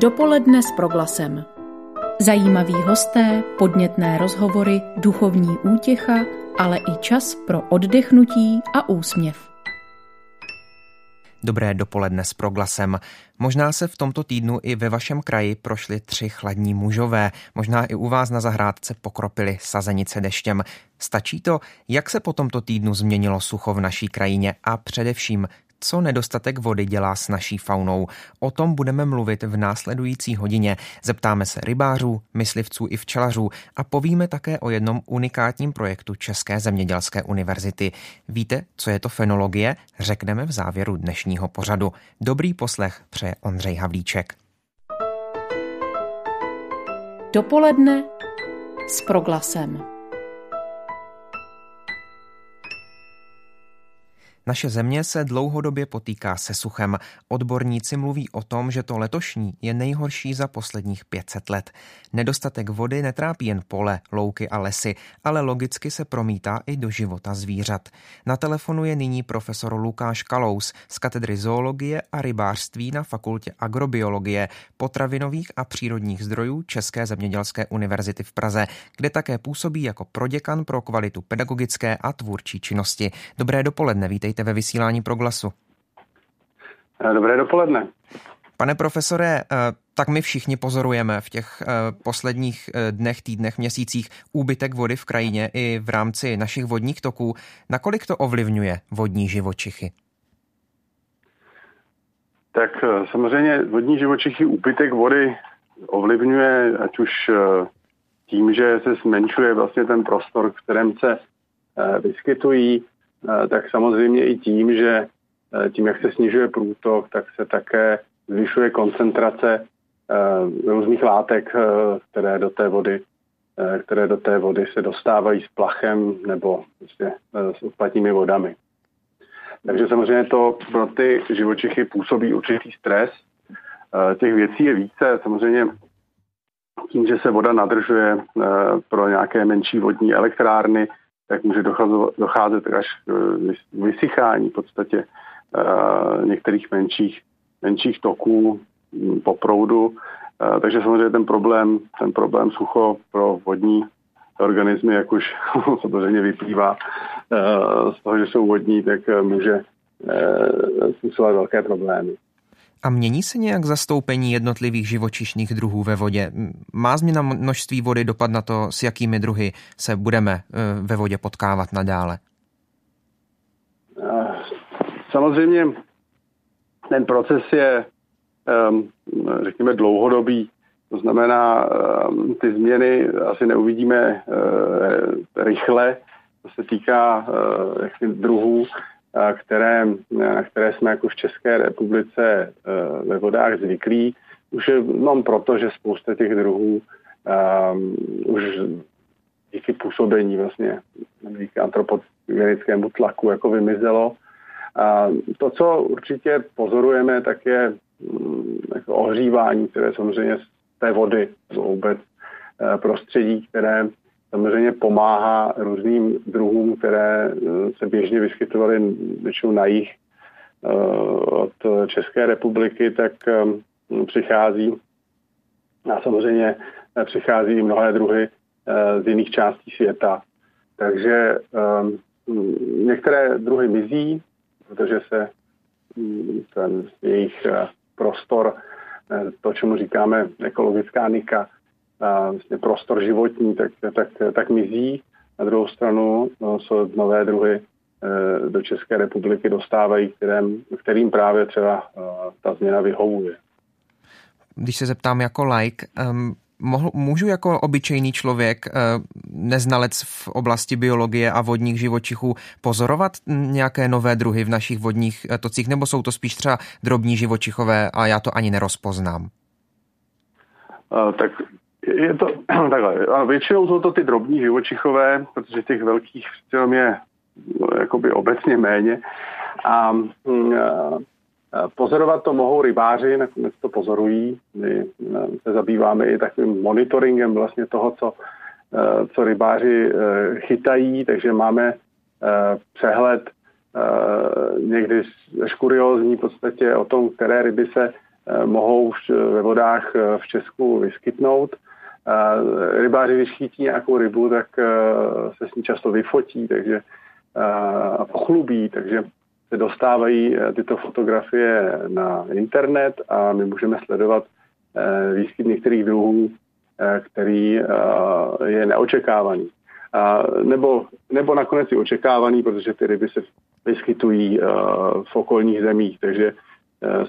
Dopoledne s proglasem. Zajímaví hosté, podnětné rozhovory, duchovní útěcha, ale i čas pro oddechnutí a úsměv. Dobré dopoledne s proglasem. Možná se v tomto týdnu i ve vašem kraji prošli tři chladní mužové. Možná i u vás na zahrádce pokropili sazenice deštěm. Stačí to, jak se po tomto týdnu změnilo sucho v naší krajině a především, co nedostatek vody dělá s naší faunou. O tom budeme mluvit v následující hodině. Zeptáme se rybářů, myslivců i včelařů a povíme také o jednom unikátním projektu České zemědělské univerzity. Víte, co je to fenologie? Řekneme v závěru dnešního pořadu. Dobrý poslech přeje Ondřej Havlíček. Dopoledne s proglasem. Naše země se dlouhodobě potýká se suchem. Odborníci mluví o tom, že to letošní je nejhorší za posledních 500 let. Nedostatek vody netrápí jen pole, louky a lesy, ale logicky se promítá i do života zvířat. Na telefonu je nyní profesor Lukáš Kalous z katedry zoologie a rybářství na fakultě agrobiologie, potravinových a přírodních zdrojů České zemědělské univerzity v Praze, kde také působí jako proděkan pro kvalitu pedagogické a tvůrčí činnosti. Dobré dopoledne, vítejte vítejte ve vysílání Proglasu. Eh, dobré dopoledne. Pane profesore, eh, tak my všichni pozorujeme v těch eh, posledních dnech, týdnech, měsících úbytek vody v krajině i v rámci našich vodních toků. Nakolik to ovlivňuje vodní živočichy? Tak samozřejmě vodní živočichy úbytek vody ovlivňuje ať už tím, že se zmenšuje vlastně ten prostor, v kterém se vyskytují, tak samozřejmě i tím, že eh, tím, jak se snižuje průtok, tak se také zvyšuje koncentrace eh, různých látek, které do té vody které do té vody se dostávají s plachem nebo prostě s odpadními vodami. Takže samozřejmě to pro ty živočichy působí určitý stres. Těch věcí je více. Samozřejmě tím, že se voda nadržuje pro nějaké menší vodní elektrárny, tak může docházet až k vysychání v podstatě eh, některých menších, menších toků hm, po proudu. Eh, takže samozřejmě ten problém, ten problém sucho pro vodní organismy, jak už samozřejmě vyplývá z toho, že jsou vodní, tak může způsobovat velké problémy. A mění se nějak zastoupení jednotlivých živočišných druhů ve vodě? Má změna množství vody dopad na to, s jakými druhy se budeme eh, ve vodě potkávat nadále? Eh, samozřejmě ten proces je, ehm, řekněme, dlouhodobý. To znamená, ehm, ty změny asi neuvidíme eh, rychle, to se týká jaksi druhů, které, které jsme jako v České republice e, ve vodách zvyklí. Už jenom proto, že spousta těch druhů um, už díky působení vlastně, díky antropogenickému tlaku jako vymizelo. A to, co určitě pozorujeme, tak je um, jako ohřívání, které samozřejmě z té vody, vůbec e, prostředí, které samozřejmě pomáhá různým druhům, které eh, se běžně vyskytovaly většinou na jich eh, od České republiky, tak eh, přichází a samozřejmě přichází i mnohé druhy z jiných částí světa. Takže některé druhy mizí, protože se hm, ten jejich prostor, to, čemu říkáme ekologická nika, vlastně prostor životní, tak, tak, tak mizí. Na druhou stranu no, se nové druhy e, do České republiky dostávají, kterým, kterým právě třeba e, ta změna vyhovuje. Když se zeptám jako like, um, mohl, můžu jako obyčejný člověk, e, neznalec v oblasti biologie a vodních živočichů, pozorovat nějaké nové druhy v našich vodních tocích, nebo jsou to spíš třeba drobní živočichové a já to ani nerozpoznám? Tak je to takhle. Ano, většinou jsou to ty drobní živočichové, protože těch velkých je no, jakoby obecně méně. A, mm, a pozorovat to mohou rybáři, nakonec to pozorují. My se zabýváme i takovým monitoringem vlastně toho, co, co rybáři chytají, takže máme přehled někdy až kuriózní v podstatě o tom, které ryby se mohou ve vodách v Česku vyskytnout. Rybáři, když chytí nějakou rybu, tak se s ní často vyfotí takže, a pochlubí, takže se dostávají tyto fotografie na internet a my můžeme sledovat výskyt některých druhů, který je neočekávaný. Nebo, nebo nakonec i očekávaný, protože ty ryby se vyskytují v okolních zemích, takže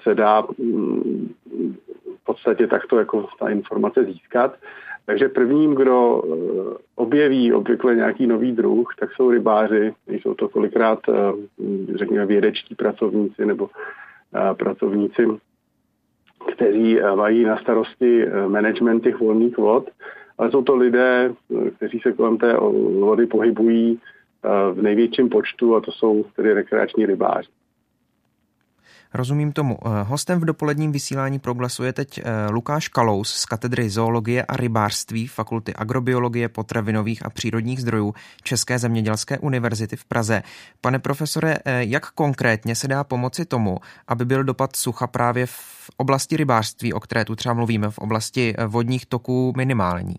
se dá mm, v podstatě takto jako ta informace získat. Takže prvním, kdo eh, objeví obvykle nějaký nový druh, tak jsou rybáři. Jsou to kolikrát, eh, řekněme, vědečtí pracovníci nebo eh, pracovníci, kteří mají na starosti management těch volných vod, ale jsou to lidé, kteří se kolem té vody pohybují v největším počtu a to jsou tedy rekreační rybáři. Rozumím tomu. Eh, hostem v dopoledním vysílání proglasu je teď eh, Lukáš Kalous z katedry zoologie a rybářství Fakulty agrobiologie, potravinových a přírodních zdrojů České zemědělské univerzity v Praze. Pane profesore, eh, jak konkrétně se dá pomoci tomu, aby byl dopad sucha právě v oblasti rybářství, o které tu třeba mluvíme, v oblasti vodních toků minimální?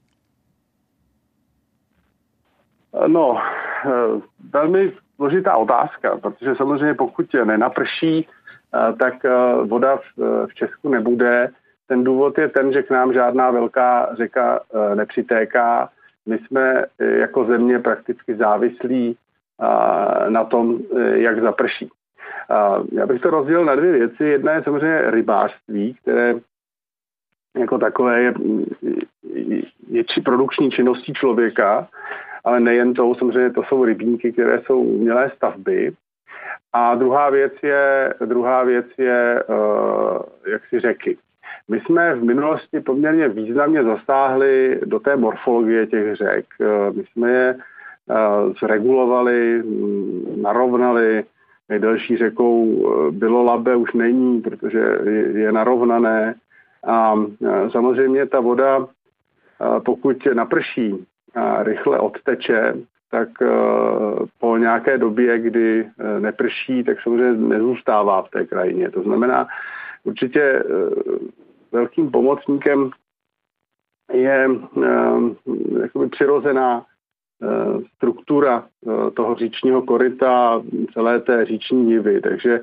No, velmi složitá otázka, protože samozřejmě pokud nenaprší, tak voda v Česku nebude. Ten důvod je ten, že k nám žádná velká řeka nepřitéká. My jsme e, jako země prakticky závislí na tom, e, jak zaprší. Já bych to rozdělil na dvě věci. Jedna je samozřejmě rybářství, které jako takové je, je produkční činností člověka, ale nejen to, samozřejmě to jsou rybníky, které jsou umělé stavby. A druhá věc je, druhá věc je uh, jak si řeky. My jsme v minulosti poměrně významně zastáhli do té morfologie těch řek. Uh, my jsme je uh, zregulovali, mm, narovnali. Nejdelší řekou bylo Labe už není, protože je, je narovnané. A samozřejmě ta voda, pokud naprší a rychle odteče, tak eh, po nějaké době, kdy eh, neprší, tak samozřejmě nezůstává v té krajině. To znamená, určitě eh, velkým pomocníkem je jakoby přirozená struktura toho říčního koryta, celé té říční nivy. Takže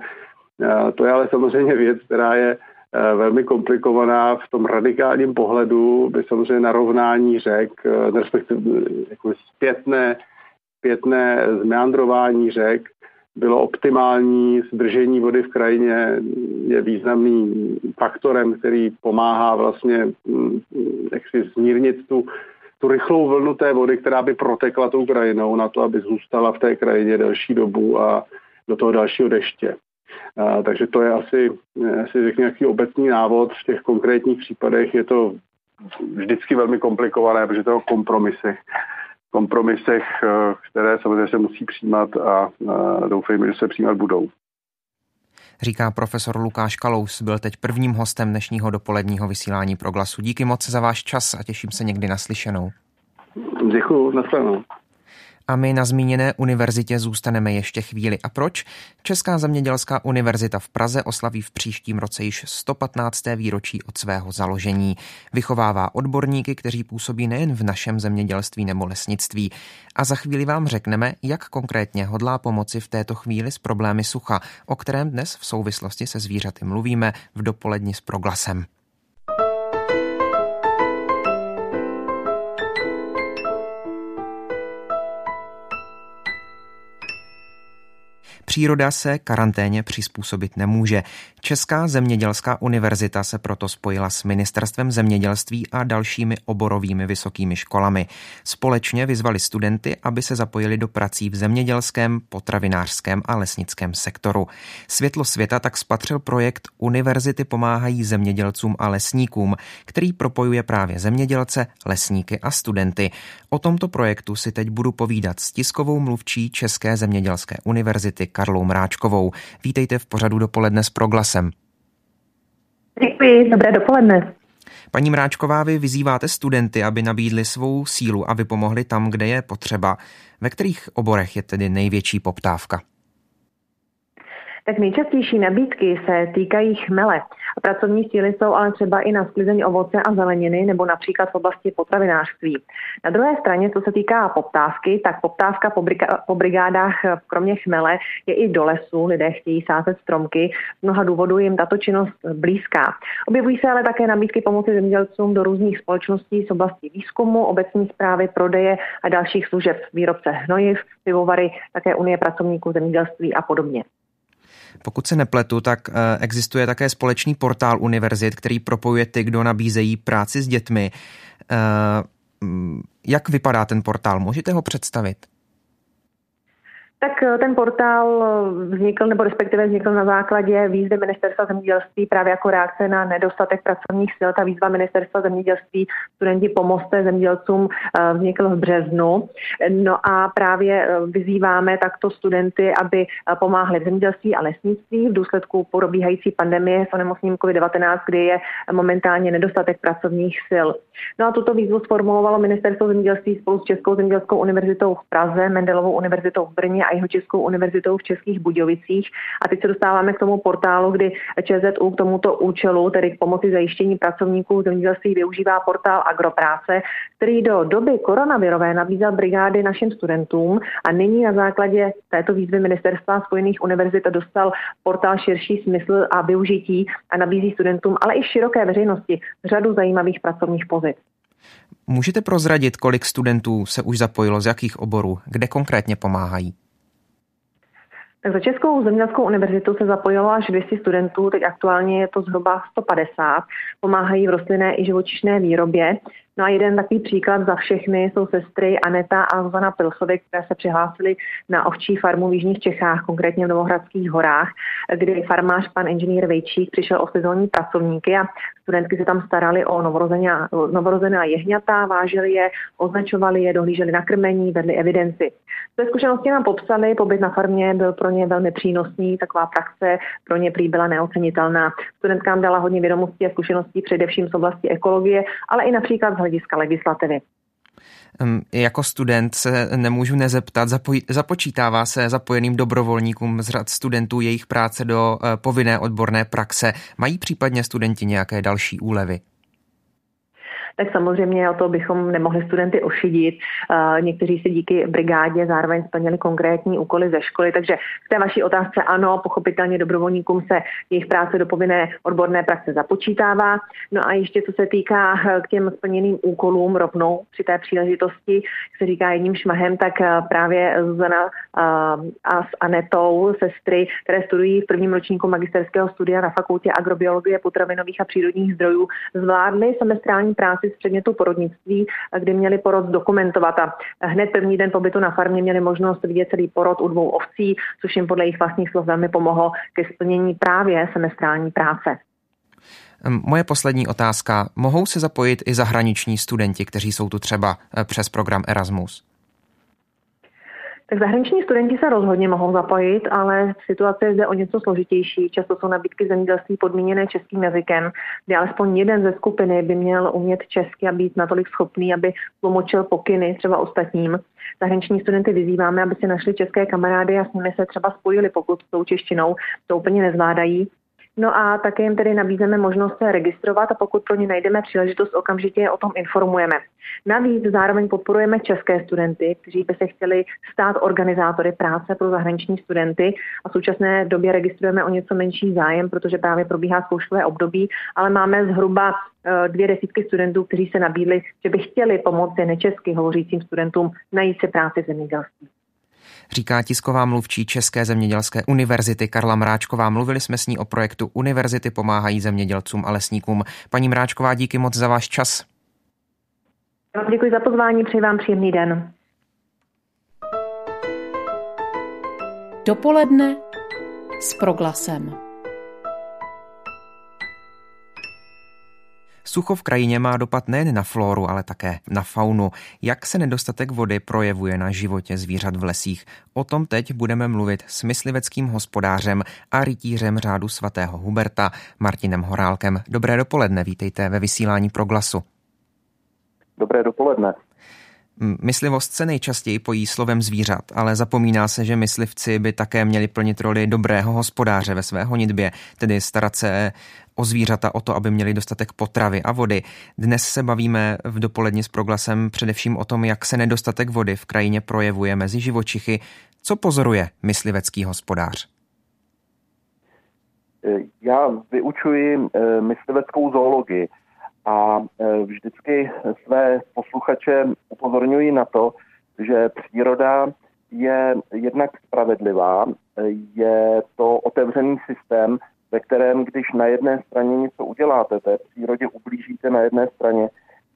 to je ale samozřejmě věc, která je velmi komplikovaná v tom radikálním pohledu, by samozřejmě narovnání řek, respektive jako zpětné zpětné zmeandrování řek bylo optimální, zdržení vody v krajině je významným faktorem, který pomáhá vlastně mm, jak si zmírnit tu, tu rychlou vlnu té vody, která by protekla tou krajinou na to, aby zůstala v té krajině delší dobu a do toho dalšího deště. A, takže to je asi, asi řekněme, nějaký obecný návod. V těch konkrétních případech je to vždycky velmi komplikované, protože to o kompromisech kompromisech, eh, které samozřejmě se musí přijímat a doufejme, že se přijímat budou. Říká profesor Lukáš Kalous, byl teď prvním hostem dnešního dopoledního vysílání Proglasu. Díky moc za váš čas a těším se někdy naslyšenou. Děkuji, nashledanou. A my na zmíněné univerzitě zůstaneme ještě chvíli. A proč? Česká zemědělská univerzita v Praze oslaví v příštím roce již 115. výročí od svého založení. Vychovává odborníky, kteří působí nejen v našem zemědělství nebo lesnictví. A za chvíli vám řekneme, jak konkrétně hodlá pomoci v této chvíli s problémy sucha, o kterém dnes v souvislosti se zvířaty mluvíme v dopoledni s proglasem. Příroda se karanténě přizpůsobit nemůže. Česká zemědělská univerzita se proto spojila s Ministerstvem zemědělství a dalšími oborovými vysokými školami. Společně vyzvali studenty, aby se zapojili do prací v zemědělském, potravinářském a lesnickém sektoru. Světlo světa tak spatřil projekt Univerzity pomáhají zemědělcům a lesníkům, který propojuje právě zemědělce, lesníky a studenty. O tomto projektu si teď budu povídat s tiskovou mluvčí České zemědělské univerzity Karlou Mráčkovou. Vítejte v pořadu dopoledne s proglasem. Děkuji, dobré dopoledne. Paní Mráčková, vy vyzýváte studenty, aby nabídli svou sílu a vypomohli tam, kde je potřeba. Ve kterých oborech je tedy největší poptávka? Tak nejčastější nabídky se týkají chmele. Pracovní síly jsou ale třeba i na sklizeň ovoce a zeleniny nebo například v oblasti potravinářství. Na druhé straně, co se týká poptávky, tak poptávka po, po brigádách kromě chmele je i do lesu. Lidé chtějí sázet stromky. Z mnoha důvodů jim tato činnost blízká. Objevují se ale také nabídky pomoci zemědělcům do různých společností z oblasti výzkumu, obecní zprávy, prodeje a dalších služeb, výrobce hnojiv, pivovary, také Unie pracovníků zemědělství a podobně. Pokud se nepletu, tak eh, existuje také společný portál univerzit, který propojuje ty, kdo nabízejí práci s dětmi. Eh, jak vypadá ten portál? Můžete ho představit? Tak eh, ten portál eh, vznikl, nebo respektive vznikl na základě výzvy Ministerstva zemědělství právě jako reakce na nedostatek pracovních sil. Ta výzva Ministerstva zemědělství studenti pomozte zemědělcům eh, vznikl v březnu. No a právě vyzýváme takto studenty, aby pomáhli v zemědělství a lesnictví v důsledku probíhající pandemie s onemocněním COVID-19, kdy je momentálně nedostatek pracovních sil. No a tuto výzvu sformulovalo Ministerstvo zemědělství spolu s Českou zemědělskou univerzitou v Praze, Mendelovou univerzitou v Brně a Jihočeskou univerzitou v Českých Budějovicích. A teď se dostáváme k tomu portálu, kdy ČZU k tomuto účelu, tedy k pomoci zajištění pracovníků zemědělství, využívá portál Agropráce, který do doby koronavirové nabízel brigády našim studentům a nyní na základě této výzvy Ministerstva spojených univerzit dostal portál širší smysl a využití a nabízí studentům, ale i široké veřejnosti řadu zajímavých pracovních pozic. Můžete prozradit, kolik studentů se už zapojilo, z jakých oborů, kde konkrétně pomáhají? Tak za Českou zemědělskou univerzitu se zapojilo až 200 studentů, teď aktuálně je to zhruba 150. Pomáhají v rostlinné i živočišné výrobě. No a jeden takový příklad za všechny jsou sestry Aneta a Zuzana Pilsovy, které se přihlásily na ovčí farmu v Jižních Čechách, konkrétně v Novohradských horách, kdy farmář pan inženýr Vejčík přišel o sezónní pracovníky a studentky se tam starali o novorozená jehňata, vážili je, označovali je, dohlíželi na krmení, vedli evidenci. Své zkušenosti nám popsali, pobyt na farmě byl pro ně velmi přínosný, taková praxe pro ně prý byla neocenitelná. Studentkám dala hodně vědomostí a zkušeností především z oblasti ekologie, ale i například hlediska legislativy. Jako student se nemůžu nezeptat, zapoj, započítává se zapojeným dobrovolníkům z řad studentů jejich práce do eh, povinné odborné praxe. Mají případně studenti nějaké další úlevy? Tak samozřejmě o to bychom nemohli studenty ošidit. Někteří se díky brigádě zároveň splnili konkrétní úkoly ze školy, takže k té vaší otázce ano, pochopitelně dobrovolníkům se jejich práce do povinné odborné praxe započítává. No a ještě co se týká k těm splněným úkolům rovnou při té příležitosti, jak se říká jedním šmahem, tak právě Zuzana a s Anetou, sestry, které studují v prvním ročníku magisterského studia na fakultě agrobiologie, potravinových a přírodních zdrojů, zvládly semestrální práci z předmětu porodnictví, kdy měli porod dokumentovat a hned první den pobytu na farmě měli možnost vidět celý porod u dvou ovcí, což jim podle jejich vlastních slov velmi pomohlo ke splnění právě semestrální práce. Moje poslední otázka. Mohou se zapojit i zahraniční studenti, kteří jsou tu třeba eh, přes program Erasmus? Tak zahraniční studenti se rozhodně mohou zapojit, ale situace je zde o něco složitější. Často jsou nabídky zemědělství podmíněné českým jazykem, kde alespoň jeden ze skupiny by měl umět česky a být natolik schopný, aby tlumočil pokyny třeba ostatním. Zahraniční studenty vyzýváme, aby si našli české kamarády a s nimi se třeba spojili, pokud s tou češtinou to úplně nezvládají. No a také jim tedy nabízeme možnost se registrovat a pokud pro ně najdeme příležitost, okamžitě je o tom informujeme. Navíc zároveň podporujeme české studenty, kteří by se chtěli stát organizátory práce pro zahraniční studenty a v současné době registrujeme o něco menší zájem, protože právě probíhá zkouškové období, ale máme zhruba eh, dvě desítky studentů, kteří se nabídli, že by chtěli pomoci nečesky hovořícím studentům najít si práci v zemědělství říká tisková mluvčí České zemědělské univerzity Karla Mráčková. Mluvili jsme s ní o projektu Univerzity pomáhají zemědělcům a lesníkům. Paní Mráčková, díky moc za váš čas. Děkuji za pozvání, přeji vám příjemný den. Dopoledne s proglasem. Sucho v krajině má dopad nejen na floru, ale také na faunu. Jak se nedostatek vody projevuje na životě zvířat v lesích? O tom teď budeme mluvit s mysliveckým hospodářem a rytířem řádu svatého Huberta Martinem Horálkem. Dobré dopoledne, vítejte ve vysílání pro glasu. Dobré dopoledne. Myslivost se nejčastěji pojí slovem zvířat, ale zapomíná se, že myslivci by také měli plnit roli dobrého hospodáře ve své honitbě, tedy starat se o zvířata, o to, aby měli dostatek potravy a vody. Dnes se bavíme v dopoledni s proglasem především o tom, jak se nedostatek vody v krajině projevuje mezi živočichy. Co pozoruje myslivecký hospodář? Já vyučuji eh, mysliveckou zoologii a e, vždycky své posluchače upozorňuji na to, že příroda je jednak spravedlivá, je to otevřený systém, ve kterém, když na jedné straně něco uděláte, té přírodě ublížíte na jedné straně,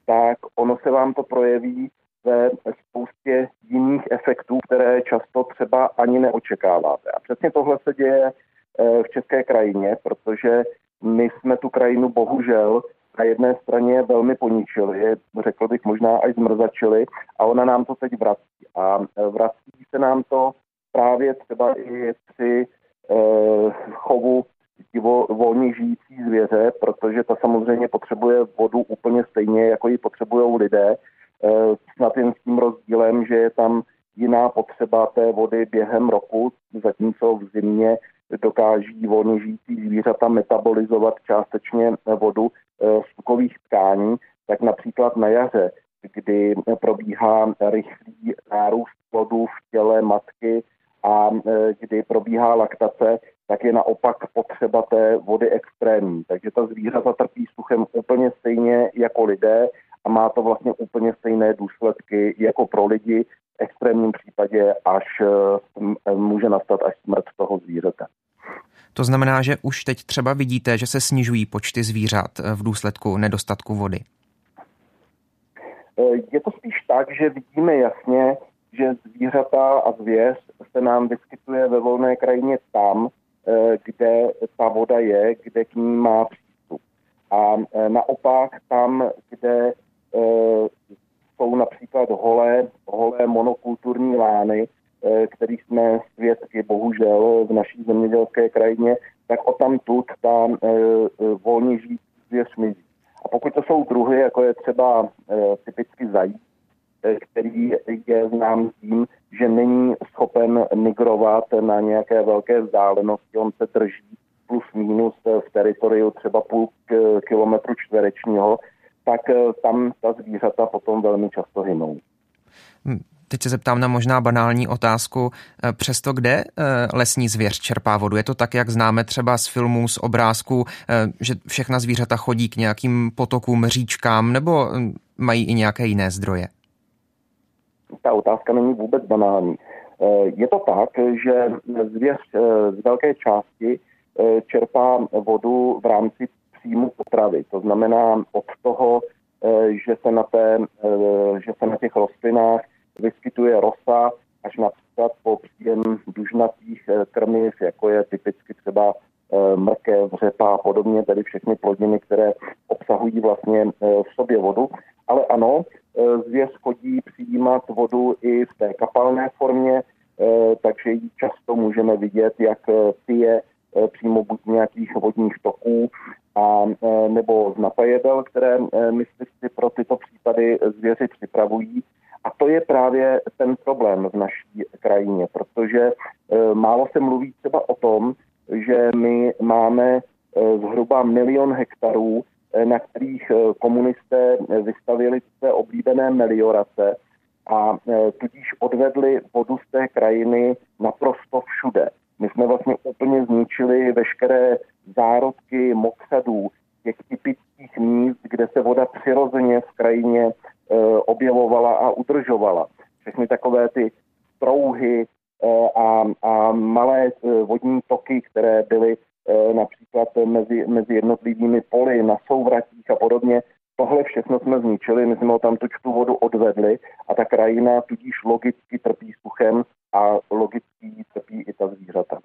tak ono se vám to projeví ve spoustě jiných efektů, které často třeba ani neočekáváte. A přesně tohle se děje e, v české krajině, protože my jsme tu krajinu bohužel na jedné straně velmi poničili, řekl bych možná až zmrzačili a ona nám to teď vrací. A e, vrací se nám to právě třeba i při eh, chovu divo, volně žijící zvěře, protože ta samozřejmě potřebuje vodu úplně stejně, jako ji potřebují lidé, eh, snad jen s tím rozdílem, že je tam jiná potřeba té vody během roku, zatímco v zimě dokáží volně žijící zvířata metabolizovat částečně vodu z tukových tkání, tak například na jaře, kdy probíhá rychlý nárůst plodu v těle matky a e, kdy probíhá laktace, tak je naopak potřeba té vody extrémní. Takže ta zvířata trpí suchem úplně stejně jako lidé a má to vlastně úplně stejné důsledky jako pro lidi. V extrémním případě až e, může nastat až smrt toho zvířete. To znamená, že už teď třeba vidíte, že se snižují počty zvířat v důsledku nedostatku vody. Je to spíš tak, že vidíme jasně, že zvířata a zvěř se nám vyskytuje ve volné krajině tam, kde ta voda je, kde k ní má přístup. A naopak tam, kde jsou například holé, holé monokulturní lány, Eh, kterých jsme svědky bohužel v naší zemědělské krajině, tak o tam tut ta eh, volně žijící zvěř mizí. A pokud to jsou druhy, jako je třeba typicky zajíc, který je znám tím, že není schopen migrovat na nějaké velké vzdálenosti, on se drží plus minus v teritoriu třeba půl kilometru čtverečního, tak tam ta zvířata potom velmi často hynou. Hm, Teď se zeptám na možná banální otázku. Eh, přesto kde eh, lesní zvěř čerpá vodu? Je to tak, jak známe třeba z filmů, z obrázků, eh, že všechna zvířata chodí k nějakým potokům, říčkám, nebo hm, mají i nějaké jiné zdroje? Ta otázka není vůbec banální. Je to tak, že zvěř z velké části čerpá vodu v rámci příjmu potravy. To znamená od toho, že se na, té, že se na těch rostlinách vyskytuje rosa až například po příjem dužnatých eh, krmiv, jako je typicky třeba eh, mrkev, řepa a podobně, tedy všechny plodiny, které obsahují vlastně eh, v sobě vodu. Ale ano, zvěř chodí přijímat vodu i v té kapalné formě, takže ji často můžeme vidět, jak pije přímo buď nějakých vodních toků a nebo z napajedel, které myslivci pro tyto případy zvěři připravují. A to je právě ten problém v naší krajině, protože e, málo se mluví třeba o tom, že my máme e, zhruba milion hektarů, e, na kterých komunisté vystavili své oblíbené meliorace a tudíž odvedli vodu z té krajiny naprosto všude. My jsme vlastně úplně zničili veškeré zárodky mokřadů, těch typických míst, kde se voda přirozeně v krajině Eh, objevovala a udržovala. Všechny takové ty strouhy eh, a, a malé eh, vodní toky, které byly například mezi, mezi jednotlivými poli, na souvratích a podobně, tohle všechno jsme zničili, my jsme tam tu vodu odvedli a ta krajina tudíž logicky trpí suchem a logicky trpí i ta zvířata.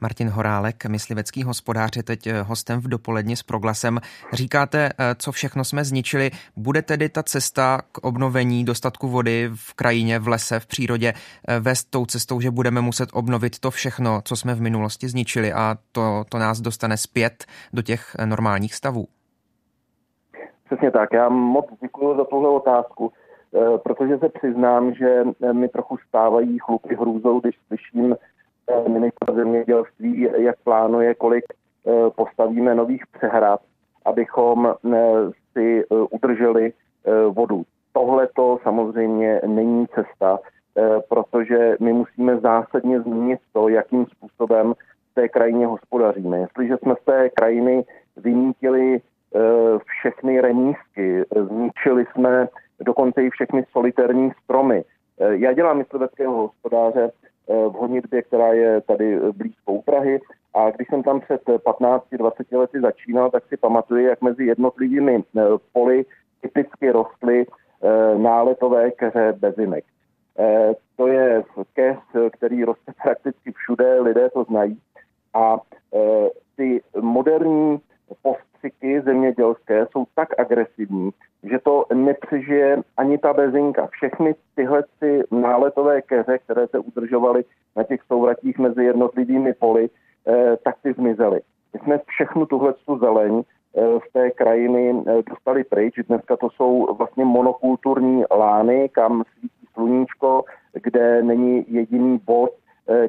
Martin Horálek, myslivecký hospodář, je teď eh, hostem v dopoledni s proglasem. Říkáte, eh, co všechno jsme zničili. Bude tedy ta cesta k obnovení dostatku vody v krajině, v lese, v přírodě eh, vést tou cestou, že budeme muset obnovit to všechno, co jsme v minulosti zničili a to, to nás dostane zpět do těch normálních stavů? Přesně tak. Já moc děkuji za tuhle otázku. Protože se přiznám, že mi trochu stávají chlupy hrůzou, když slyším ministra zemědělství, jak plánuje, kolik postavíme nových přehrad, abychom si udrželi vodu. Tohle to samozřejmě není cesta, protože my musíme zásadně změnit to, jakým způsobem v té krajině hospodaříme. Jestliže jsme z té krajiny vymítili Eh, všechny remísky, zničili jsme dokonce i všechny solitérní stromy. Eh, já dělám mysliveckého hospodáře eh, v Honitbě, která je tady blízko u Prahy a když jsem tam před 15-20 lety začínal, tak si pamatuju, jak mezi jednotlivými poli typicky rostly náletové keře bezinek. To je kes, který roste prakticky všude, lidé to znají. A ty moderní postřiky zemědělské jsou tak agresivní, že to nepřežije ani ta bezinka. Všechny tyhle ty náletové keře, které se udržovaly na těch souvratích mezi jednotlivými poli, eh, tak ty zmizely. My jsme všechnu tuhle zeleň eh, z té krajiny eh, dostali pryč. Dneska to jsou vlastně monokulturní lány, kam svítí sluníčko, kde není jediný bod,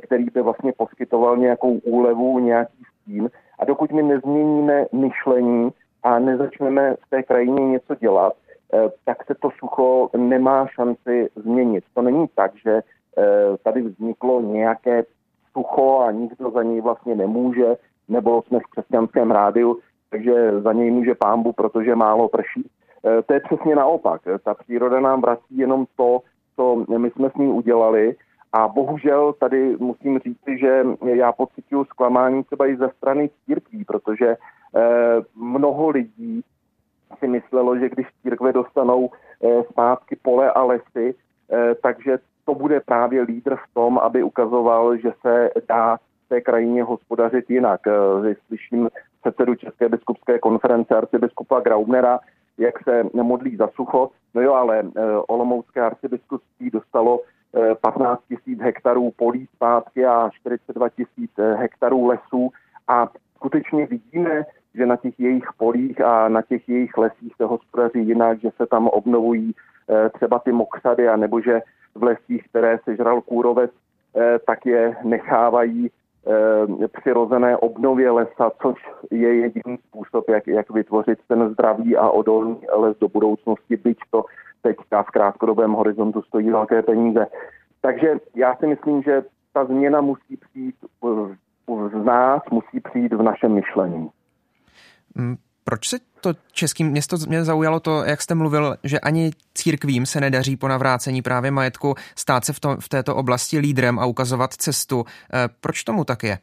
který by vlastně poskytoval nějakou úlevu, nějaký stín. A dokud my nezměníme myšlení a nezačneme v té krajině něco dělat, eh, tak se to sucho nemá šanci změnit. To není tak, že eh, tady vzniklo nějaké sucho a nikdo za něj vlastně nemůže, nebo jsme v křesťanském rádiu, takže za něj může pámbu, protože málo prší. Eh, to je přesně naopak. Ta příroda nám vrací jenom to, co my jsme s ní udělali a bohužel tady musím říct, že já pocituju zklamání třeba i ze strany církví, protože mnoho lidí si myslelo, že když církve dostanou eh, zpátky pole a lesy, eh, takže to bude právě lídr v tom, aby ukazoval, že se dá v té krajině hospodařit jinak. Eh, slyším předsedu České biskupské konference arcibiskupa Graubnera, jak se modlí za sucho. No jo, ale eh, Olomoucké arcibiskupství dostalo 15 tisíc hektarů polí zpátky a 42 tisíc eh, hektarů lesů a skutečně vidíme, že na těch jejich polích a na těch jejich lesích se hospodaří jinak, že se tam obnovují eh, třeba ty mokřady, nebo že v lesích, které sežral kůrovec, eh, tak je nechávají přirozené obnově lesa, což je jediný způsob, jak, jak vytvořit ten zdravý a odolný les do budoucnosti, byť to teďka v krátkodobém horizontu stojí velké peníze. Takže já si myslím, že ta změna musí přijít z nás, musí přijít v našem myšlení. Mm, proč se to český město mě zaujalo to, jak jste mluvil, že ani církvím se nedaří po navrácení právě majetku stát se v, to, v této oblasti lídrem a ukazovat cestu. Eh, proč tomu tak je?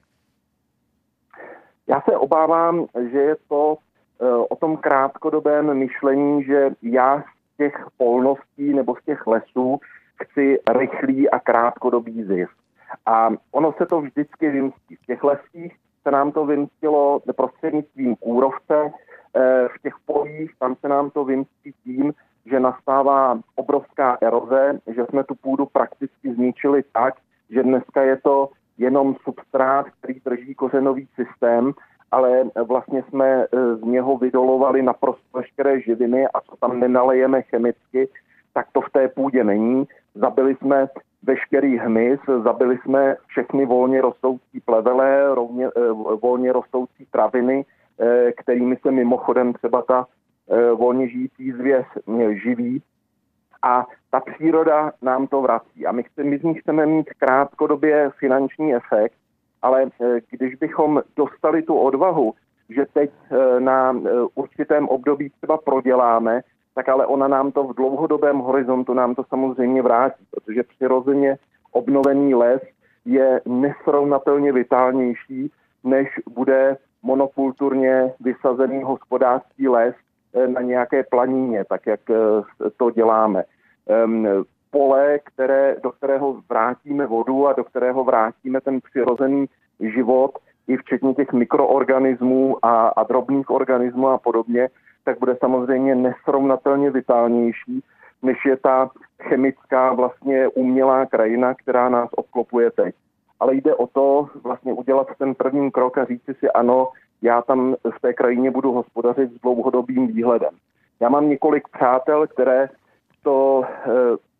Já se obávám, že je to eh, o tom krátkodobém myšlení, že já těch polností nebo z těch lesů chci rychlý a krátkodobý zisk. A ono se to vždycky vymstí. V těch lesích se nám to vymstilo prostřednictvím kůrovce, eh, v těch polích tam se nám to vymstí tím, že nastává obrovská eroze, že jsme tu půdu prakticky zničili tak, že dneska je to jenom substrát, který drží kořenový systém ale vlastně jsme e, z něho vydolovali naprosto veškeré živiny a co tam nenalejeme chemicky, tak to v té půdě není. Zabili jsme veškerý hmyz, zabili jsme všechny volně rostoucí plevele, rovně, e, volně rostoucí traviny, e, kterými se mimochodem třeba ta volně žijící zvěř živí. A ta příroda nám to vrací. A my, my z ní chceme mít krátkodobě finanční efekt, ale eh, když bychom dostali tu odvahu, že teď eh, na eh, určitém období třeba proděláme, tak ale ona nám to v dlouhodobém horizontu nám to samozřejmě vrátí, protože přirozeně obnovený les je nesrovnatelně vitálnější, než bude monokulturně vysazený hospodářský les na nějaké planině, tak jak to děláme. Ehm, pole, které, do kterého vrátíme vodu a do kterého vrátíme ten přirozený život, i včetně těch mikroorganismů a, a drobných organismů a podobně, tak bude samozřejmě nesrovnatelně vitálnější, než je ta chemická vlastně umělá krajina, která nás obklopuje teď. Ale jde o to vlastně udělat ten první krok a říct si ano, já tam v té krajině budu hospodařit s dlouhodobým výhledem. Já mám několik přátel, které to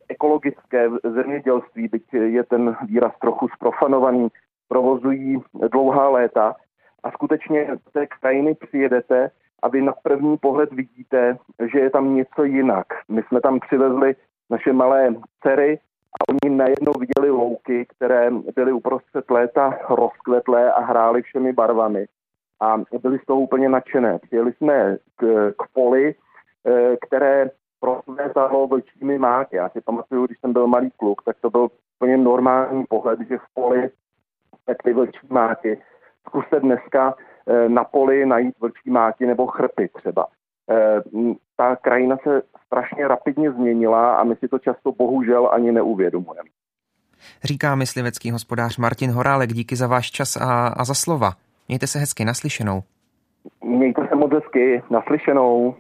ekologické zemědělství, byť je ten výraz trochu sprofanovaný, provozují dlouhá léta a skutečně z té krajiny přijedete a vy na první pohled vidíte, že je tam něco jinak. My jsme tam přivezli naše malé dcery a oni najednou viděli louky, které byly uprostřed léta rozkvetlé a hrály všemi barvami. A byli z toho úplně nadšené. Přijeli jsme k, k poli, eh, které prosvétalo vlčími máky. Já si pamatuju, když jsem byl malý kluk, tak to byl úplně normální pohled, že v poli tak ty vlčí máky. Zkuste dneska na poli najít vlčí máky nebo chrpy třeba. Eh, ta krajina se strašně rapidně změnila a my si to často bohužel ani neuvědomujeme. Říká myslivecký hospodář Martin Horálek, díky za váš čas a, a za slova. Mějte se hezky naslyšenou. Mějte se moc hezky naslyšenou.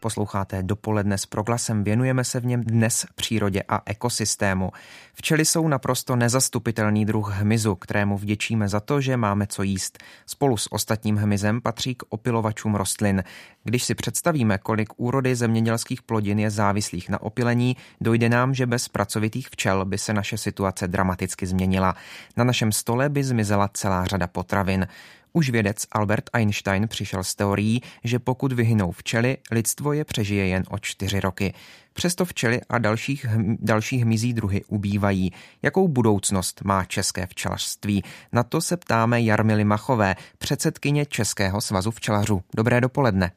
Posloucháte dopoledne s proglasem, věnujeme se v něm dnes přírodě a ekosystému. Včely jsou naprosto nezastupitelný druh hmyzu, kterému vděčíme za to, že máme co jíst. Spolu s ostatním hmyzem patří k opilovačům rostlin. Když si představíme, kolik úrody zemědělských plodin je závislých na opilení, dojde nám, že bez pracovitých včel by se naše situace dramaticky změnila. Na našem stole by zmizela celá řada potravin. Už vědec Albert Einstein přišel s teorií, že pokud vyhynou včely, lidstvo je přežije jen o čtyři roky. Přesto včely a dalších, další hmyzí druhy ubývají. Jakou budoucnost má české včelařství? Na to se ptáme Jarmily Machové, předsedkyně Českého svazu včelařů. Dobré dopoledne.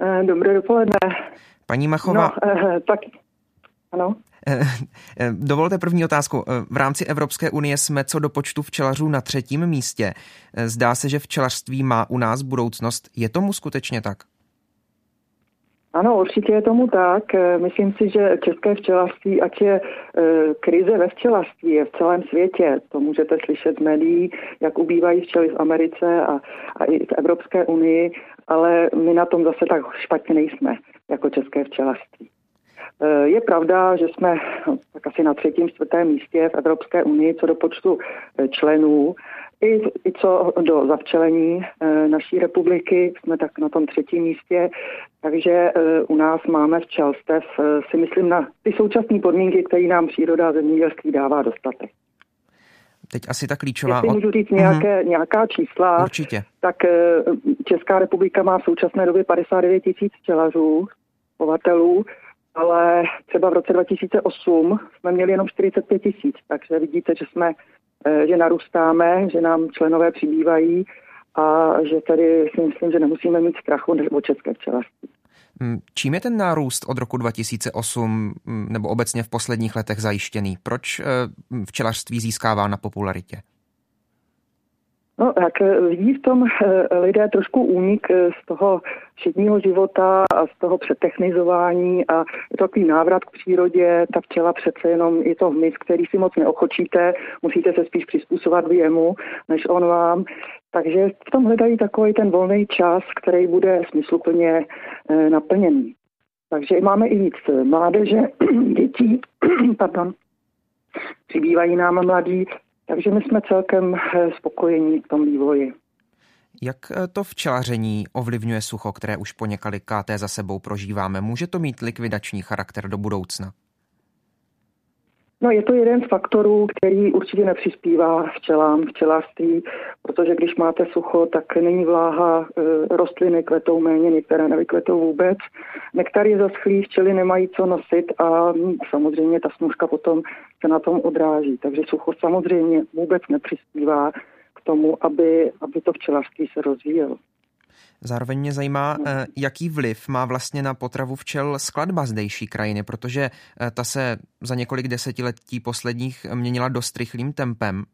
Eh, dobré dopoledne. Paní Machová. No, eh, tak, ano. Eh, eh, dovolte první otázku. Eh, v rámci Evropské unie jsme co do počtu včelařů na třetím místě. Zdá se, že včelařství má u nás budoucnost. Je tomu skutečně tak? Ano, určitě je tomu tak. Myslím si, že české včelařství, ať je krize ve včelařství, je v celém světě. To můžete slyšet z médií, jak ubývají včely v Americe a, a i v Evropské unii, ale my na tom zase tak špatně nejsme jako české včelařství. Eh, je pravda, že jsme tak asi na třetím, čtvrtém místě v Evropské unii co do počtu eh, členů. I, i co do zavčelení eh, naší republiky jsme tak na tom třetím místě, takže u nás máme včelstev, si myslím, na ty současné podmínky, které nám příroda a zemědělství dává dostatek. Teď asi ta klíčová... Jestli můžu říct nějaké, mm-hmm. nějaká čísla, Určitě. tak Česká republika má v současné době 59 tisíc včelařů, chovatelů, ale třeba v roce 2008 jsme měli jenom 45 tisíc, takže vidíte, že jsme, eh, že narůstáme, že nám členové přibývají a že tady si myslím, že nemusíme mít strachu o české včelařství. Hmm, čím je ten nárůst od roku 2008 hmm, nebo obecně v posledních letech zajištěný? Proč eh, včelařství získává na popularitě? No, tak eh, vidí v tom eh, lidé trošku únik eh, z toho všedního života a z toho přetechnizování a je to takový návrat k přírodě. Ta včela přece jenom je to hmyz, který si moc neochočíte, musíte se spíš přizpůsobovat jemu, než on vám. Takže v tom hledají takový ten volný čas, který bude smysluplně naplněný. Takže máme i víc mládeže, dětí, pardon, přibývají nám mladí, takže my jsme celkem eh, spokojení v tom vývoji. Jak eh, to včelaření ovlivňuje sucho, které už po několikáté za sebou prožíváme? Může to mít likvidační charakter do budoucna? No je to jeden z faktorů, který určitě nepřispívá včelám, včelařství, protože když máte sucho, tak není vláha, e, rostliny kvetou méně, některé nevykvetou vůbec. Nektar je zaschlý, včely nemají co nosit a samozřejmě ta snužka potom se na tom odráží. Takže sucho samozřejmě vůbec nepřispívá k tomu, aby, aby to včelařství se rozvíjelo. Zároveň mě zajímá, eh, jaký vliv má vlastně na potravu včel skladba zdejší krajiny, protože eh, ta se za několik desetiletí posledních měnila dost rychlým tempem.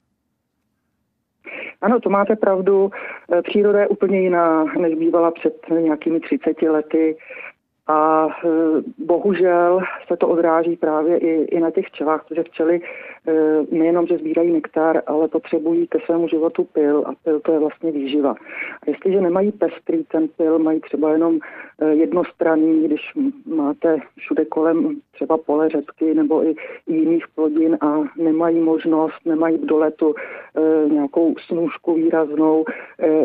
Ano, to máte pravdu. Eh, příroda je úplně jiná, než bývala před nějakými 30 lety. A e, bohužel se to odráží právě i, i na těch včelách, protože včely e, nejenom, že sbírají nektar, ale potřebují ke svému životu pil a pil to je vlastně výživa. A jestliže nemají pestrý ten pil, mají třeba jenom e, jednostranný, když máte všude kolem třeba pole řepky nebo i, jiných plodin a nemají možnost, nemají v doletu nějakou snůžku výraznou,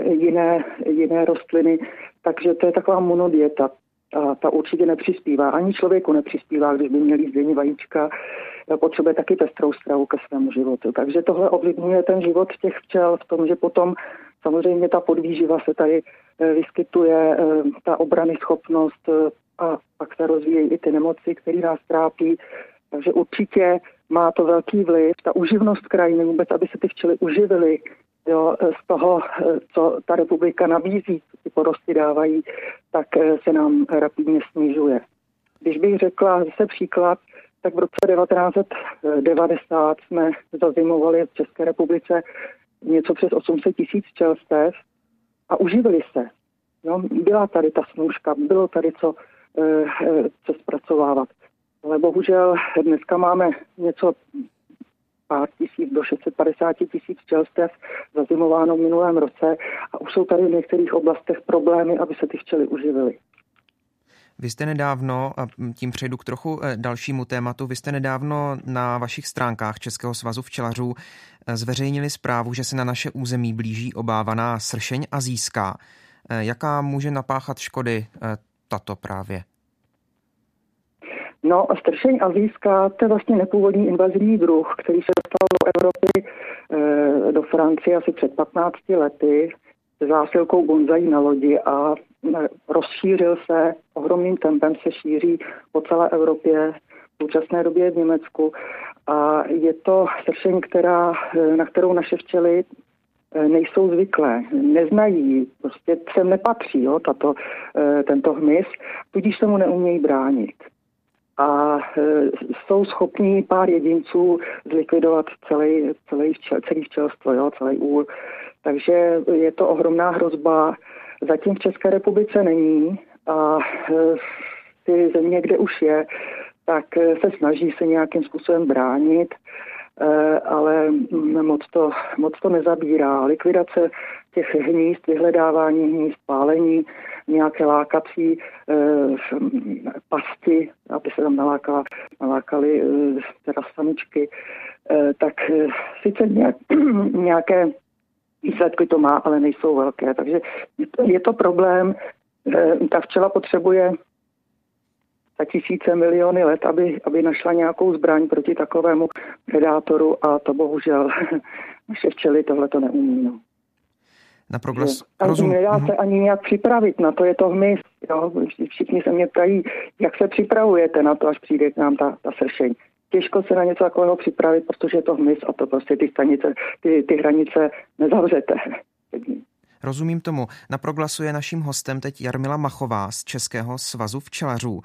jiné, jiné rostliny, takže to je taková monodieta ta určitě nepřispívá. Ani člověku nepřispívá, když by měl jíst vajíčka, potřebuje taky pestrou stravu ke svému životu. Takže tohle ovlivňuje ten život těch včel v tom, že potom samozřejmě ta podvýživa se tady eh, vyskytuje, eh, ta obrany schopnost eh, a pak se rozvíjejí i ty nemoci, které nás trápí. Takže určitě má to velký vliv. Ta uživnost krajiny vůbec, aby se ty včely uživily, jo, z toho, co ta republika nabízí, co ty porosty dávají, tak eh, se nám rapidně snižuje. Když bych řekla zase příklad, tak v roce 1990 jsme zazimovali v České republice něco přes 800 tisíc čelstev a uživili se. No, byla tady ta snůžka, bylo tady co, eh, eh, co zpracovávat. Ale bohužel dneska máme něco pár tisíc do 650 tisíc včelstev zazimováno v minulém roce a už jsou tady v některých oblastech problémy, aby se ty včely uživily. Vy jste nedávno, a tím přejdu k trochu eh, dalšímu tématu, vy jste nedávno na vašich stránkách Českého svazu včelařů eh, zveřejnili zprávu, že se na naše území blíží obávaná sršeň a získá. Eh, jaká může napáchat škody tato právě? No stršeň azijská, to je vlastně nepůvodní invazivní druh, který se dostal do Evropy, e, do Francie asi před 15 lety s zásilkou bonzají na lodi a eh, rozšířil se, ohromným tempem se šíří po celé Evropě, v současné době v Německu. A je to stršeň, která, eh, na kterou naše včely nejsou zvyklé, neznají, prostě sem nepatří jo, tato, tento hmyz, tudíž se mu neumějí bránit a e, jsou schopní pár jedinců zlikvidovat celý, celý, včel, celý včelstvo, jo, celý úl. Takže je to ohromná hrozba. Zatím v České republice není a e, ty země, kde už je, tak e, se snaží se nějakým způsobem bránit, ale moc to, moc to nezabírá. Likvidace těch hnízd, vyhledávání hnízd, pálení, nějaké lákací e, pasti, aby se tam nalákala, nalákali e, teda samičky, e, tak e, sice nějak, nějaké výsledky to má, ale nejsou velké. Takže je to, problém. E, ta včela potřebuje za tisíce miliony let, aby, aby našla nějakou zbraň proti takovému predátoru a to bohužel naše včely tohle to neumí. No na proglas. Rozum. Nedá se ani nějak připravit na to, je to hmyz. Jo? Všichni se mě ptají, jak se připravujete na to, až přijde k nám ta, ta sršeň. Těžko se na něco takového připravit, protože je to hmyz a to prostě ty, stanice, ty, ty hranice nezavřete. Rozumím tomu. Na proglasu je naším hostem teď Jarmila Machová z Českého svazu včelařů.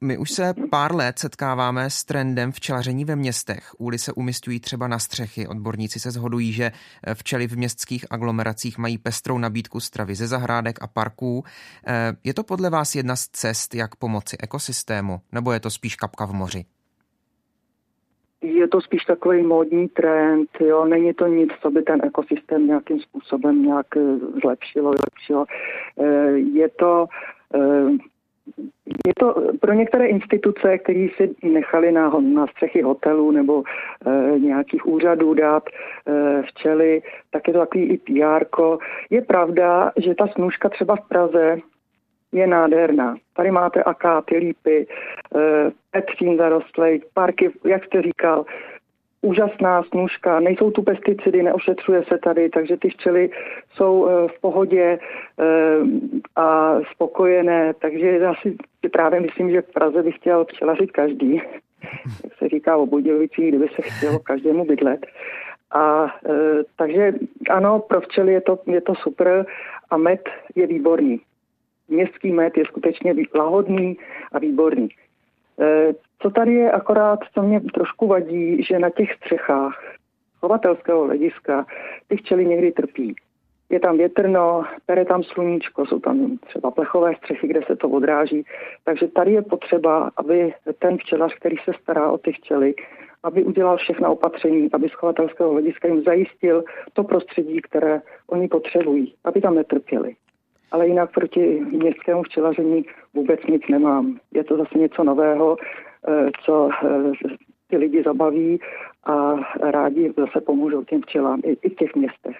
My už se pár let setkáváme s trendem včelaření ve městech. Úly se umistují třeba na střechy. Odborníci se shodují, že včely v městských aglomeracích mají pestrou nabídku stravy ze zahrádek a parků. Eh, je to podle vás jedna z cest, jak pomoci ekosystému, nebo je to spíš kapka v moři? Je to spíš takový módní trend, jo, není to nic, co by ten ekosystém nějakým způsobem nějak eh, zlepšilo, zlepšilo. Eh, je to je to pro některé instituce, které si nechali na, na střechy hotelů nebo e, nějakých úřadů dát e, včely, tak je to takový i PR. Je pravda, že ta snůžka třeba v Praze je nádherná. Tady máte akáty, lípy, e, petřín zarostlej, parky, jak jste říkal, úžasná snůžka, nejsou tu pesticidy, neošetřuje se tady, takže ty včely jsou eh, v pohodě eh, a spokojené, takže já si právě myslím, že v Praze by chtěl včelařit každý, jak se říká o Budějovicích, kdyby se chtělo každému bydlet. A e, takže ano, pro včely je to, je to super a med je výborný. Městský med je skutečně lahodný a výborný. E, co tady je akorát, co mě trošku vadí, že na těch střechách chovatelského hlediska ty včely někdy trpí. je tam větrno, pere tam sluníčko, jsou tam třeba plechové střechy, kde se to odráží. Takže tady je potřeba, aby ten včelař, který se stará o ty včely, aby udělal všechna opatření, aby z chovatelského hlediska jim zajistil to prostředí, které oni potřebují, aby tam netrpěli. Ale jinak proti městskému včelaření vůbec nic nemám. Je to zase něco nového, eh, co eh, ty lidi zabaví a rádi zase pomůžou těm včelám i, i v těch městech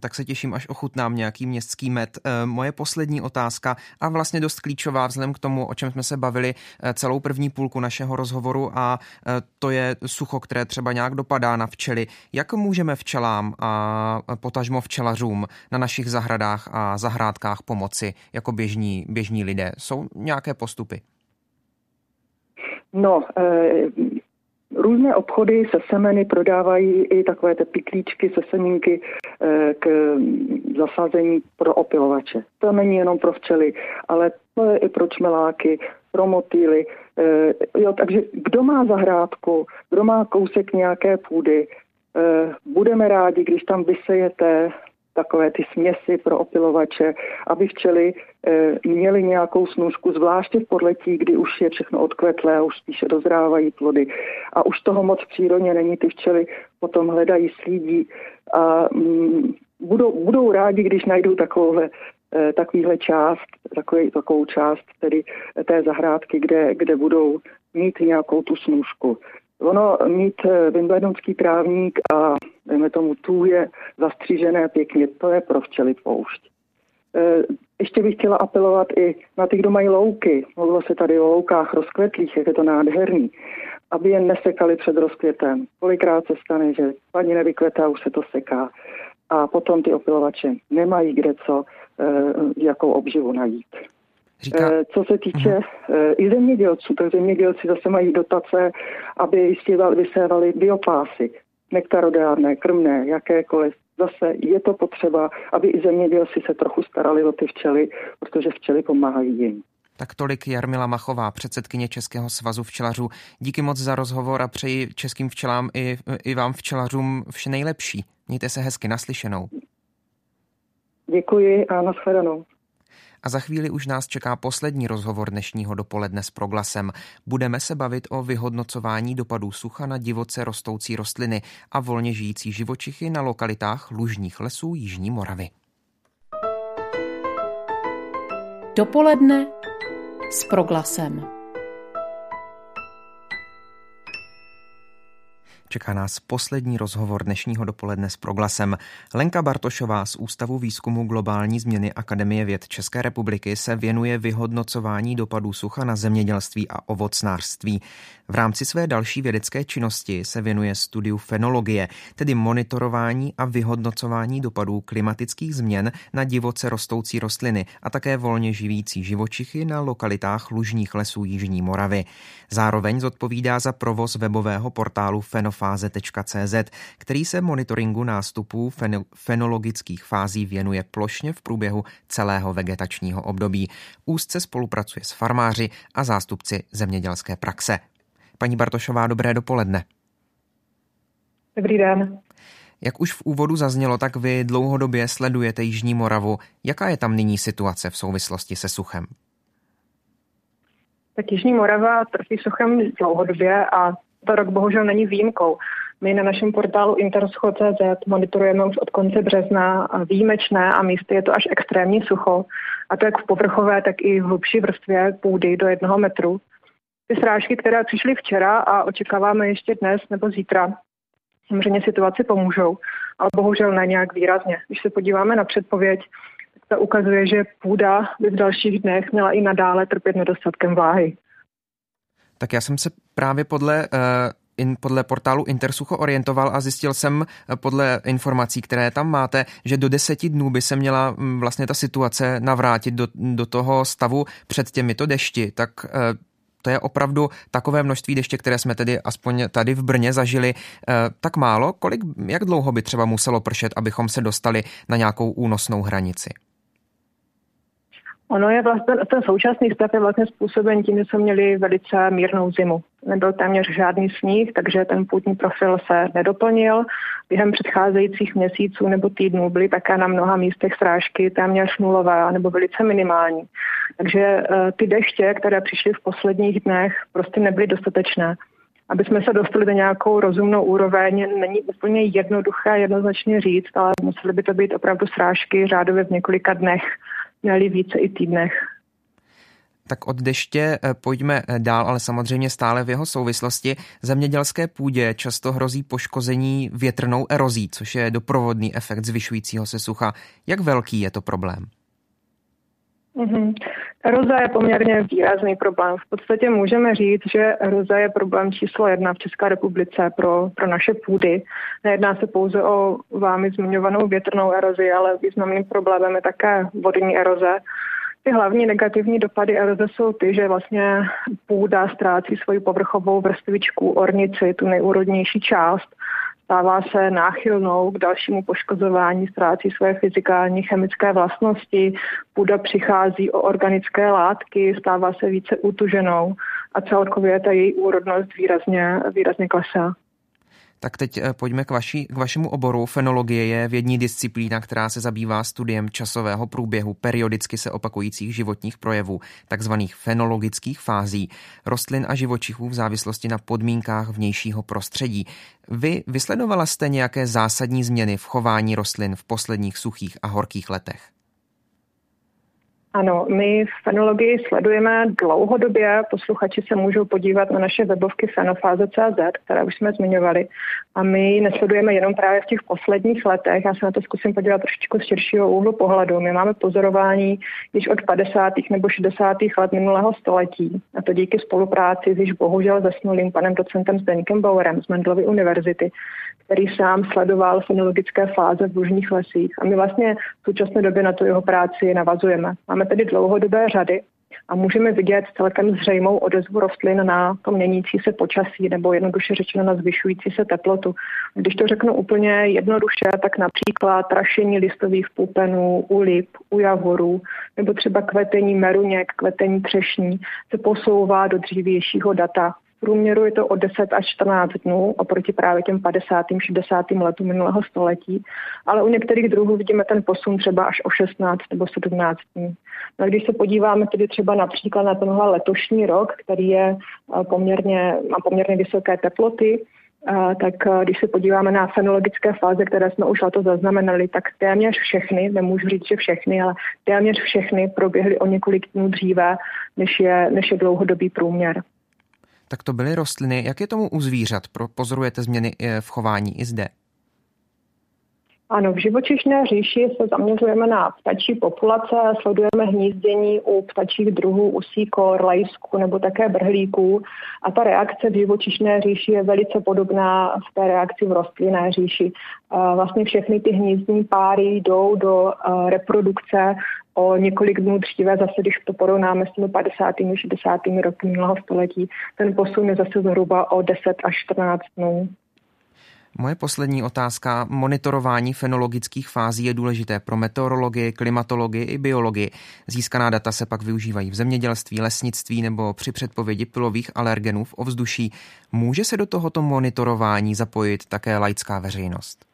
tak se těším, až ochutnám nějaký městský med. Eh, moje poslední otázka a vlastně dost klíčová vzhledem k tomu, o čem jsme se bavili eh, celou první půlku našeho rozhovoru a eh, to je sucho, které třeba nějak dopadá na včely. Jak můžeme včelám a potažmo včelařům na našich zahradách a zahrádkách pomoci jako běžní, běžní lidé? Jsou nějaké postupy? No, Různé obchody se semeny prodávají i takové ty piklíčky se semínky eh, k zasázení pro opilovače. To není jenom pro včely, ale to je i pro čmeláky, pro motýly. Eh, jo, takže kdo má zahrádku, kdo má kousek nějaké půdy, eh, budeme rádi, když tam vysejete takové ty směsi pro opilovače, aby včely e, měly nějakou snůžku, zvláště v podletí, kdy už je všechno odkvetlé a už spíše dozrávají plody. A už toho moc přírodně není, ty včely potom hledají slídí a mm, budou, budou rádi, když najdou takovouhle e, takovýhle část, takový, takovou část tedy té zahrádky, kde, kde budou mít nějakou tu snůžku. Ono mít eh, wimbledonský trávník a dejme tomu tu je zastřížené pěkně, to je pro včely poušť. Eh, ještě bych chtěla apelovat i na ty, kdo mají louky. Mluvilo se tady o loukách rozkvetlých, jak je to nádherný, aby je nesekali před rozkvětem. Kolikrát se stane, že paní nevykvetá, už se to seká. A potom ty opilovače nemají kde co, eh, jakou obživu najít. Říká... Eh, co se týče uh-huh. i zemědělců, tak zemědělci zase mají dotace, aby vysévali biopásy, nektarodárné, krmné, jakékoliv. Zase je to potřeba, aby i zemědělci se trochu starali o ty včely, protože včely pomáhají jim. Tak tolik Jarmila Machová, předsedkyně Českého svazu včelařů. Díky moc za rozhovor a přeji českým včelám i, i vám včelařům vše nejlepší. Mějte se hezky naslyšenou. Děkuji a nashledanou. A za chvíli už nás čeká poslední rozhovor dnešního dopoledne s proglasem. Budeme se bavit o vyhodnocování dopadů sucha na divoce rostoucí rostliny a volně žijící živočichy na lokalitách lužních lesů Jižní Moravy. Dopoledne s proglasem. Čeká nás poslední rozhovor dnešního dopoledne s proglasem. Lenka Bartošová z Ústavu výzkumu globální změny Akademie věd České republiky se věnuje vyhodnocování dopadů sucha na zemědělství a ovocnářství. V rámci své další vědecké činnosti se věnuje studiu fenologie, tedy monitorování a vyhodnocování dopadů klimatických změn na divoce rostoucí rostliny a také volně živící živočichy na lokalitách lužních lesů Jižní Moravy. Zároveň zodpovídá za provoz webového portálu fenofáze.cz, který se monitoringu nástupů fenologických fází věnuje plošně v průběhu celého vegetačního období. Úzce spolupracuje s farmáři a zástupci zemědělské praxe. Paní Bartošová, dobré dopoledne. Dobrý den. Jak už v úvodu zaznělo, tak vy dlouhodobě sledujete Jižní Moravu. Jaká je tam nyní situace v souvislosti se suchem? Tak Jižní Morava trpí suchem dlouhodobě a to rok bohužel není výjimkou. My na našem portálu intersucho.cz monitorujeme už od konce března výjimečné a místy je to až extrémní sucho, a to jak v povrchové, tak i v hlubší vrstvě půdy do jednoho metru ty srážky, které přišly včera a očekáváme ještě dnes nebo zítra, samozřejmě situaci pomůžou, ale bohužel ne nějak výrazně. Když se podíváme na předpověď, tak to ukazuje, že půda by v dalších dnech měla i nadále trpět nedostatkem váhy. Tak já jsem se právě podle uh in, podle portálu Intersucho orientoval a zjistil jsem eh, podle informací, které tam máte, že do deseti dnů by se měla mm, vlastně ta situace navrátit do, do toho stavu před těmito dešti. Tak uh, to je opravdu takové množství deště, které jsme tedy aspoň tady v Brně zažili, eh, tak málo. Kolik, jak dlouho by třeba muselo pršet, abychom se dostali na nějakou únosnou hranici? Ono je vlastně, ten současný stav je vlastně způsoben tím, že jsme měli velice mírnou zimu. Nebyl téměř žádný sníh, takže ten půdní profil se nedoplnil. Během předcházejících měsíců nebo týdnů byly také na mnoha místech srážky téměř nulové nebo velice minimální. Takže eh, ty deště, které přišly v posledních dnech, prostě nebyly dostatečné. Aby jsme se dostali do nějakou rozumnou úroveň, není úplně jednoduché jednoznačně říct, ale musely by to být opravdu srážky řádově v několika dnech měli více i týdnech. Tak od deště eh, pojďme eh, dál, ale samozřejmě stále v jeho souvislosti. Zemědělské půdě často hrozí poškození větrnou erozí, což je doprovodný efekt zvyšujícího se sucha. Jak velký je to problém? Mm-hmm. Eroze je poměrně výrazný problém. V podstatě můžeme říct, že eroze je problém číslo jedna v České republice pro, pro naše půdy. Nejedná se pouze o vámi zmiňovanou větrnou erozi, ale významným problémem je také vodní eroze. Ty hlavní negativní dopady eroze jsou ty, že vlastně půda ztrácí svoji povrchovou vrstvičku, ornici, tu nejúrodnější část stává se náchylnou k dalšímu poškozování, ztrácí své fyzikální chemické vlastnosti, půda přichází o organické látky, stává se více utuženou a celkově ta její úrodnost výrazně, výrazně klesá. Tak teď eh, pojďme k, vaši, k vašemu oboru. Fenologie je vědní disciplína, která se zabývá studiem časového průběhu periodicky se opakujících životních projevů, takzvaných fenologických fází, rostlin a živočichů v závislosti na podmínkách vnějšího prostředí. Vy vysledovala jste nějaké zásadní změny v chování rostlin v posledních suchých a horkých letech? Ano, my v fenologii sledujeme dlouhodobě. Posluchači se můžou podívat na naše webovky fenofáze.cz, které už jsme zmiňovali. A my nesledujeme jenom právě v těch posledních letech. Já se na to zkusím podívat trošičku z širšího úhlu pohledu. My máme pozorování již od 50. nebo 60. let minulého století. A to díky spolupráci s již bohužel zesnulým panem docentem Zdeňkem Bauerem z Mendelovy univerzity, který sám sledoval fenologické fáze v lužních lesích. A my vlastně v současné době na tu jeho práci navazujeme. Máme tedy dlouhodobé řady a můžeme vidět celkem zřejmou odezvu rostlin na to měnící se počasí nebo jednoduše řečeno na zvyšující se teplotu. Když to řeknu úplně jednoduše, tak například trašení listových půpenů u lip, u javorů nebo třeba kvetení meruněk, kvetení třešní se posouvá do dřívějšího data průměru je to o 10 až 14 dnů oproti právě těm 50. 60. letům minulého století, ale u některých druhů vidíme ten posun třeba až o 16 nebo 17 dní. No když se podíváme tedy třeba například na tenhle letošní rok, který je eh, poměrně, má poměrně vysoké teploty, eh, tak eh, když se podíváme na fenologické fáze, které jsme už letos zaznamenali, tak téměř všechny, nemůžu říct, že všechny, ale téměř všechny proběhly o několik dnů dříve, než je, než je dlouhodobý průměr tak to byly rostliny. Jak je tomu u zvířat? Pozorujete změny eh, v chování i zde? Ano, v živočišné říši se zaměřujeme na ptačí populace, sledujeme hnízdění u ptačích druhů, usíkor, lajsku nebo také brhlíků a ta reakce v živočišné říši je velice podobná v té reakci v rostlinné říši. Vlastně všechny ty hnízdní páry jdou do eh, reprodukce o několik dnů dříve, zase když to porovnáme s těmi 50. 60. roky minulého století, ten posun je zase zhruba o 10 až 14 dnů. Moje poslední otázka. Monitorování fenologických fází je důležité pro meteorologii, klimatologii i biologii. Získaná data se pak využívají v zemědělství, lesnictví nebo při předpovědi pilových alergenů v ovzduší. Může se do tohoto monitorování zapojit také laická veřejnost?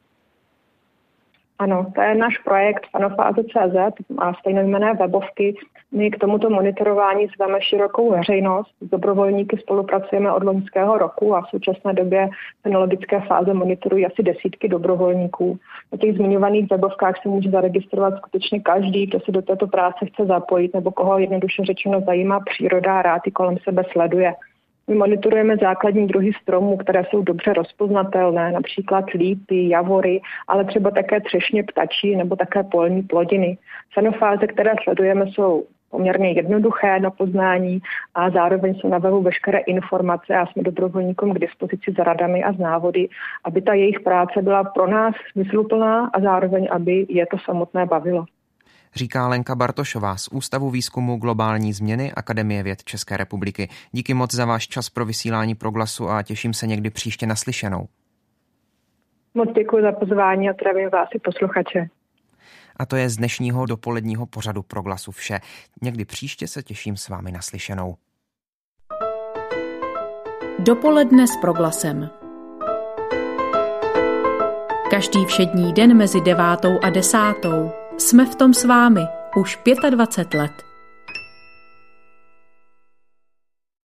Ano, to je náš projekt fanofáze.cz a stejnojmené webovky. My k tomuto monitorování zveme širokou veřejnost. S dobrovolníky spolupracujeme od loňského roku a v současné době fenologické fáze monitorují asi desítky dobrovolníků. Na těch zmiňovaných webovkách se může zaregistrovat skutečně každý, kdo se do této práce chce zapojit nebo koho jednoduše řečeno zajímá příroda a rád i kolem sebe sleduje. My monitorujeme základní druhy stromů, které jsou dobře rozpoznatelné, například lípy, javory, ale třeba také třešně ptačí nebo také polní plodiny. Sanofáze, které sledujeme, jsou poměrně jednoduché na poznání a zároveň jsou na webu veškeré informace a jsme dobrovolníkům k dispozici za radami a z návody, aby ta jejich práce byla pro nás smysluplná a zároveň, aby je to samotné bavilo říká Lenka Bartošová z Ústavu výzkumu globální změny Akademie věd České republiky. Díky moc za váš čas pro vysílání proglasu a těším se někdy příště naslyšenou. Moc děkuji za pozvání a zdravím vás i posluchače. A to je z dnešního dopoledního pořadu proglasu vše. Někdy příště se těším s vámi naslyšenou. Dopoledne s proglasem. Každý všední den mezi devátou a desátou. Jsme v tom s vámi už 25 let.